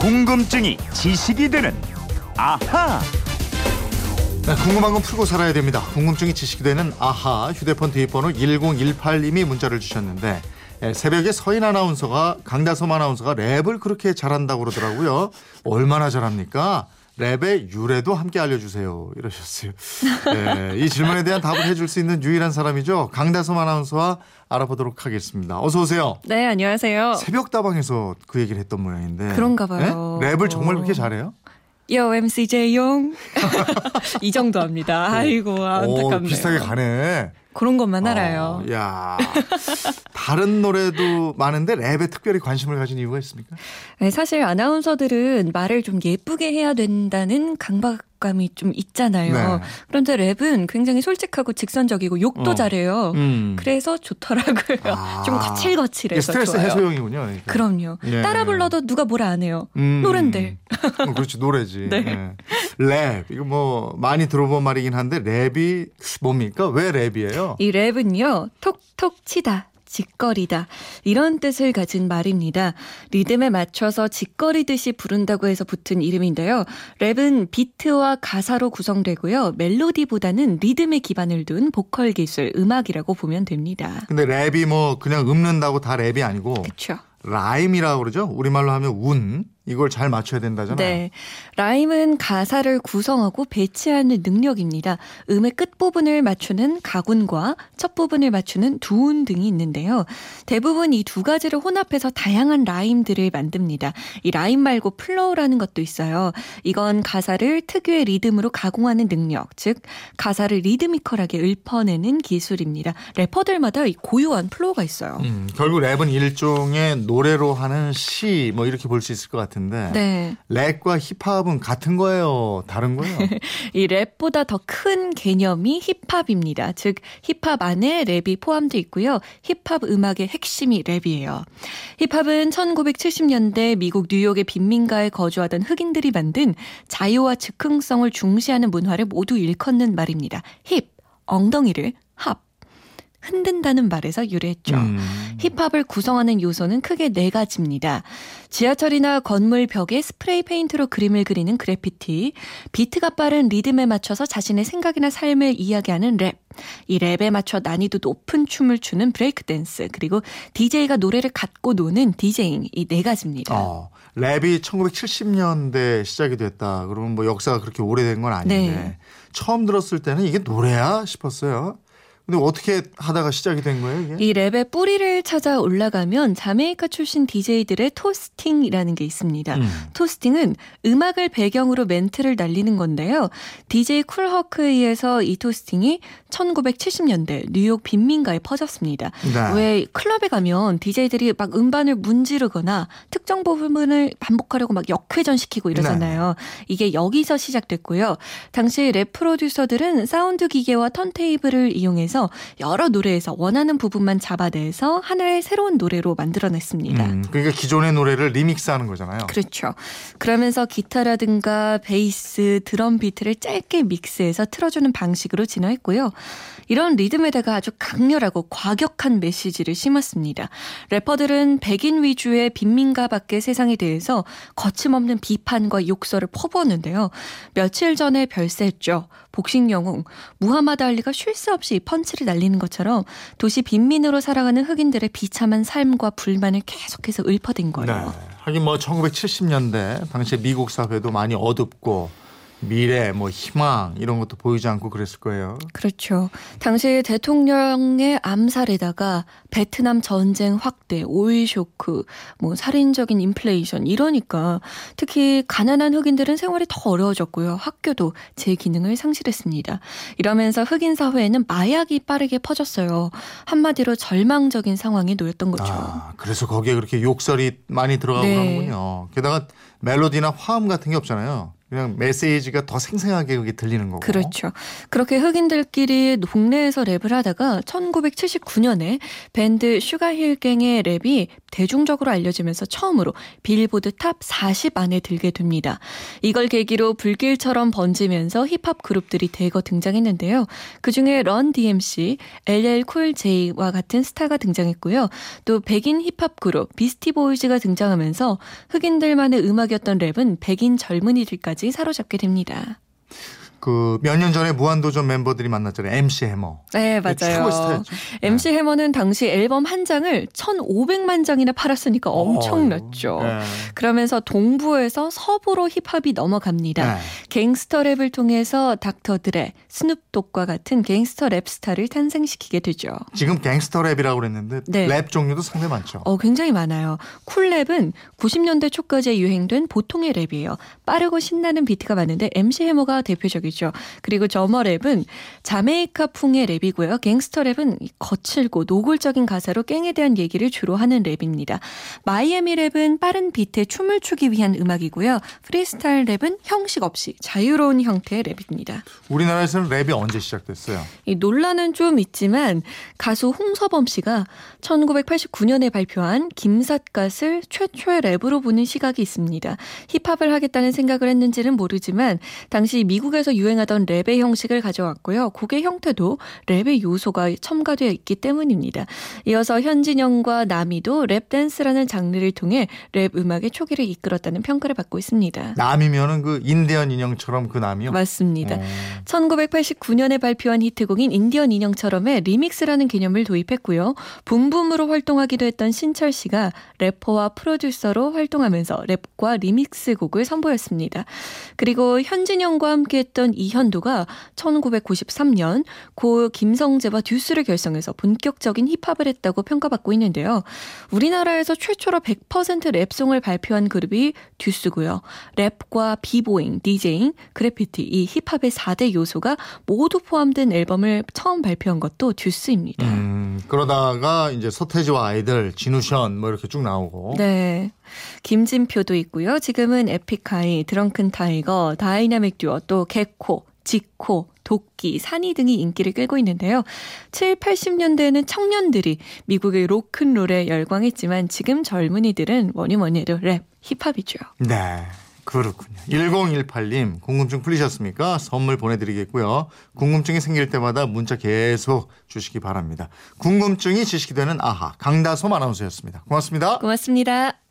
궁금증이 지식이 되는 아하. 네, 궁금한 건 풀고 살아야 됩니다. 궁금증이 지식이 되는 아하 휴대폰 뒷번호 1018님이 문자를 주셨는데 예, 새벽에 서인 아나운서가 강다솜 아나운서가 랩을 그렇게 잘한다고 그러더라고요. 얼마나 잘합니까? 랩의 유래도 함께 알려주세요. 이러셨어요. 예, 이 질문에 대한 답을 해줄 수 있는 유일한 사람이죠. 강다솜 아나운서와 알아보도록 하겠습니다. 어서 오세요. 네, 안녕하세요. 새벽 다방에서 그 얘기를 했던 모양인데. 그런가 봐요. 예? 랩을 정말 어. 그렇게 잘해요? 요 MCJ 용. 이 정도 합니다. 아이고, 오, 안타깝네요. 비슷하게 가네. 그런 것만 알아요. 어, 야 다른 노래도 많은데 랩에 특별히 관심을 가진 이유가 있습니까? 네, 사실 아나운서들은 말을 좀 예쁘게 해야 된다는 강박 감이 좀 있잖아요. 네. 그런데 랩은 굉장히 솔직하고 직선적이고 욕도 어. 잘해요. 음. 그래서 좋더라고요. 아. 좀 거칠거칠해서 스트레스 좋아요. 해소용이군요. 그러니까. 그럼요. 예. 따라 불러도 누가 뭐라 안 해요. 음. 노랜데. 어, 그렇지 노래지. 네. 예. 랩 이거 뭐 많이 들어본 말이긴 한데 랩이 뭡니까? 왜 랩이에요? 이 랩은요, 톡톡 치다. 지껄이다. 이런 뜻을 가진 말입니다. 리듬에 맞춰서 지껄이듯이 부른다고 해서 붙은 이름인데요. 랩은 비트와 가사로 구성되고요. 멜로디보다는 리듬에 기반을 둔 보컬 기술, 음악이라고 보면 됩니다. 근데 랩이 뭐 그냥 읊는다고 다 랩이 아니고 그렇죠. rhyme이라고 그러죠. 우리말로 하면 운 이걸 잘 맞춰야 된다잖아요. 네. rhyme은 가사를 구성하고 배치하는 능력입니다. 음의 끝부분을 맞추는 각운과 첫 부분을 맞추는 두운 등이 있는데요. 대부분 이 두 가지를 혼합해서 다양한 rhyme들을 만듭니다. 이 rhyme 말고 flow라는 것도 있어요. 이건 가사를 특유의 리듬으로 가공하는 능력, 즉 가사를 리드미컬하게 읊어내는 기술입니다. 래퍼들마다 이 고유한 flow가 있어요. 음, 결국 랩은 일종의 노래로 하는 시 뭐 이렇게 볼 수 있을 것 같 은데 네. 랩과 힙합은 같은 거예요? 다른 거예요? 이 랩보다 더 큰 개념이 힙합입니다. 즉 힙합 안에 랩이 포함되어 있고요. 힙합 음악의 핵심이 랩이에요. 힙합은 1970년대 미국 뉴욕의 빈민가에 거주하던 흑인들이 만든 자유와 즉흥성을 중시하는 문화를 모두 일컫는 말입니다. 힙, 엉덩이를 합, 흔든다는 말에서 유래했죠. 음. 힙합을 구성하는 요소는 크게 네 가지입니다. 지하철이나 건물 벽에 스프레이 페인트로 그림을 그리는 그래피티, 비트가 빠른 리듬에 맞춰서 자신의 생각이나 삶을 이야기하는 랩, 이 랩에 맞춰 난이도 높은 춤을 추는 브레이크 댄스, 그리고 DJ가 노래를 갖고 노는 디제잉 이 네 가지입니다. 어, 랩이 1970년대 시작이 됐다. 그러면 뭐 역사가 그렇게 오래된 건 아닌데 네. 처음 들었을 때는 이게 노래야 싶었어요. 근데 어떻게 하다가 시작이 된 거예요, 이게? 이 랩의 뿌리를 찾아 올라가면 자메이카 출신 DJ들의 토스팅이라는 게 있습니다. 음. 토스팅은 음악을 배경으로 멘트를 날리는 건데요. DJ 쿨허크에 의해서 이 토스팅이 1970년대 뉴욕 빈민가에 퍼졌습니다. 네. 왜 클럽에 가면 DJ들이 막 음반을 문지르거나 특정 부분을 반복하려고 막 역회전시키고 이러잖아요. 이게 여기서 시작됐고요. 당시 랩 프로듀서들은 사운드 기계와 턴테이블을 이용해 서 여러 노래에서 원하는 부분만 잡아내서 하나의 새로운 노래로 만들어냈습니다. 음, 그러니까 기존의 노래를 리믹스하는 거잖아요. 그렇죠. 그러면서 기타라든가 베이스, 드럼 비트를 짧게 믹스해서 틀어주는 방식으로 진화했고요. 이런 리듬에다가 아주 강렬하고 과격한 메시지를 심었습니다. 래퍼들은 백인 위주의 빈민가 밖의 세상에 대해서 거침없는 비판과 욕설을 퍼부었는데요. 며칠 전에 별세했죠. 복싱 영웅 무하마드 알리가 쉴 새 없이 이 펀치를 날리는 것처럼 도시 빈민으로 살아가는 흑인들의 비참한 삶과 불만을 계속해서 읊어댄 거예요. 네. 하긴 뭐 1970년대 당시에 미국 사회도 많이 어둡고 미래, 뭐 희망 이런 것도 보이지 않고 그랬을 거예요. 그렇죠. 당시 대통령의 암살에다가 베트남 전쟁 확대, 오일 쇼크, 뭐 살인적인 인플레이션 이러니까 특히 가난한 흑인들은 생활이 더 어려워졌고요. 학교도 제 기능을 상실했습니다. 이러면서 흑인 사회에는 마약이 빠르게 퍼졌어요. 한마디로 절망적인 상황에 놓였던 거죠. 아, 그래서 거기에 그렇게 욕설이 많이 들어가고 네. 그러는군요. 게다가 멜로디나 화음 같은 게 없잖아요. 그냥 메시지가 더 생생하게 그게 들리는 거고. 그렇죠. 그렇게 흑인들끼리 동네에서 랩을 하다가 1979년에 밴드 슈가힐갱의 랩이 대중적으로 알려지면서 처음으로 빌보드 탑 40 안에 들게 됩니다. 이걸 계기로 불길처럼 번지면서 힙합 그룹들이 대거 등장했는데요. 그중에 런 DMC, LL 쿨 J와 같은 스타가 등장했고요. 또 백인 힙합 그룹 비스티 보이즈가 등장하면서 흑인들만의 음악이었던 랩은 백인 젊은이들까지 사로잡게 됩니다. 그 몇 년 전에 무한도전 멤버들이 만났잖아요. MC 해머. 네, 최고의 맞아요. 스타였죠. MC 해머는 당시 앨범 한 장을 1,500만 장이나 팔았으니까 엄청났죠. 어, 네. 그러면서 동부에서 서부로 힙합이 넘어갑니다. 네. 갱스터 랩을 통해서 닥터 드레, 스눕독과 같은 갱스터 랩 스타를 탄생시키게 되죠. 지금 갱스터 랩이라고 그랬는데 네. 랩 종류도 상당히 많죠. 어, 굉장히 많아요. cool랩은 90년대 초까지 유행된 보통의 랩이에요. 빠르고 신나는 비트가 많은데 MC 해머가 대표적 이죠. 그리고 저머랩은 자메이카풍의 랩이고요. 갱스터 랩은 거칠고 노골적인 가사로 갱에 대한 얘기를 주로 하는 랩입니다. 마이애미 랩은 빠른 비트에 춤을 추기 위한 음악이고요. 프리스타일 랩은 형식 없이 자유로운 형태의 랩입니다. 우리나라에서는 랩이 언제 시작됐어요? 이 논란은 좀 있지만 가수 홍서범 씨가 1989년에 발표한 김삿갓을 최초의 랩으로 보는 시각이 있습니다. 힙합을 하겠다는 생각을 했는지는 모르지만 당시 미국에서 유행하던 랩의 형식을 가져왔고요. 곡의 형태도 랩의 요소가 첨가되어 있기 때문입니다. 이어서 현진영과 나미도 랩 댄스라는 장르를 통해 랩 음악의 초기를 이끌었다는 평가를 받고 있습니다. 나미면은 그 인디언 인형처럼 그 나미요. 맞습니다. 어. 1989년에 발표한 히트곡인 인디언 인형처럼의 리믹스라는 개념을 도입했고요. 붐붐으로 활동하기도 했던 신철 씨가 래퍼와 프로듀서로 활동하면서 랩과 리믹스 곡을 선보였습니다. 그리고 현진영과 함께했던 이현도가 1993년 고 김성재와 듀스를 결성해서 본격적인 힙합을 했다고 평가받고 있는데요. 우리나라에서 최초로 100% 랩송을 발표한 그룹이 듀스고요. 랩과 비보잉, 디제잉, 그래피티 이 힙합의 4대 요소가 모두 포함된 앨범을 처음 발표한 것도 듀스입니다. 음, 그러다가 이제 서태지와 아이들, 지누션 뭐 이렇게 쭉 나오고. 네. 김진표도 있고요. 지금은 에픽하이, 드렁큰 타이거, 다이나믹 듀오, 또 개코, 지코, 도끼, 산이 등이 인기를 끌고 있는데요. 7, 80년대에는 청년들이 미국의 로큰롤에 열광했지만 지금 젊은이들은 뭐니 뭐니 해도 랩, 힙합이죠. 네. 그렇군요. 1018님, 궁금증 풀리셨습니까? 선물 보내드리겠고요. 궁금증이 생길 때마다 문자 계속 주시기 바랍니다. 궁금증이 지식이 되는 아하, 강다솜 아나운서였습니다. 고맙습니다. 고맙습니다.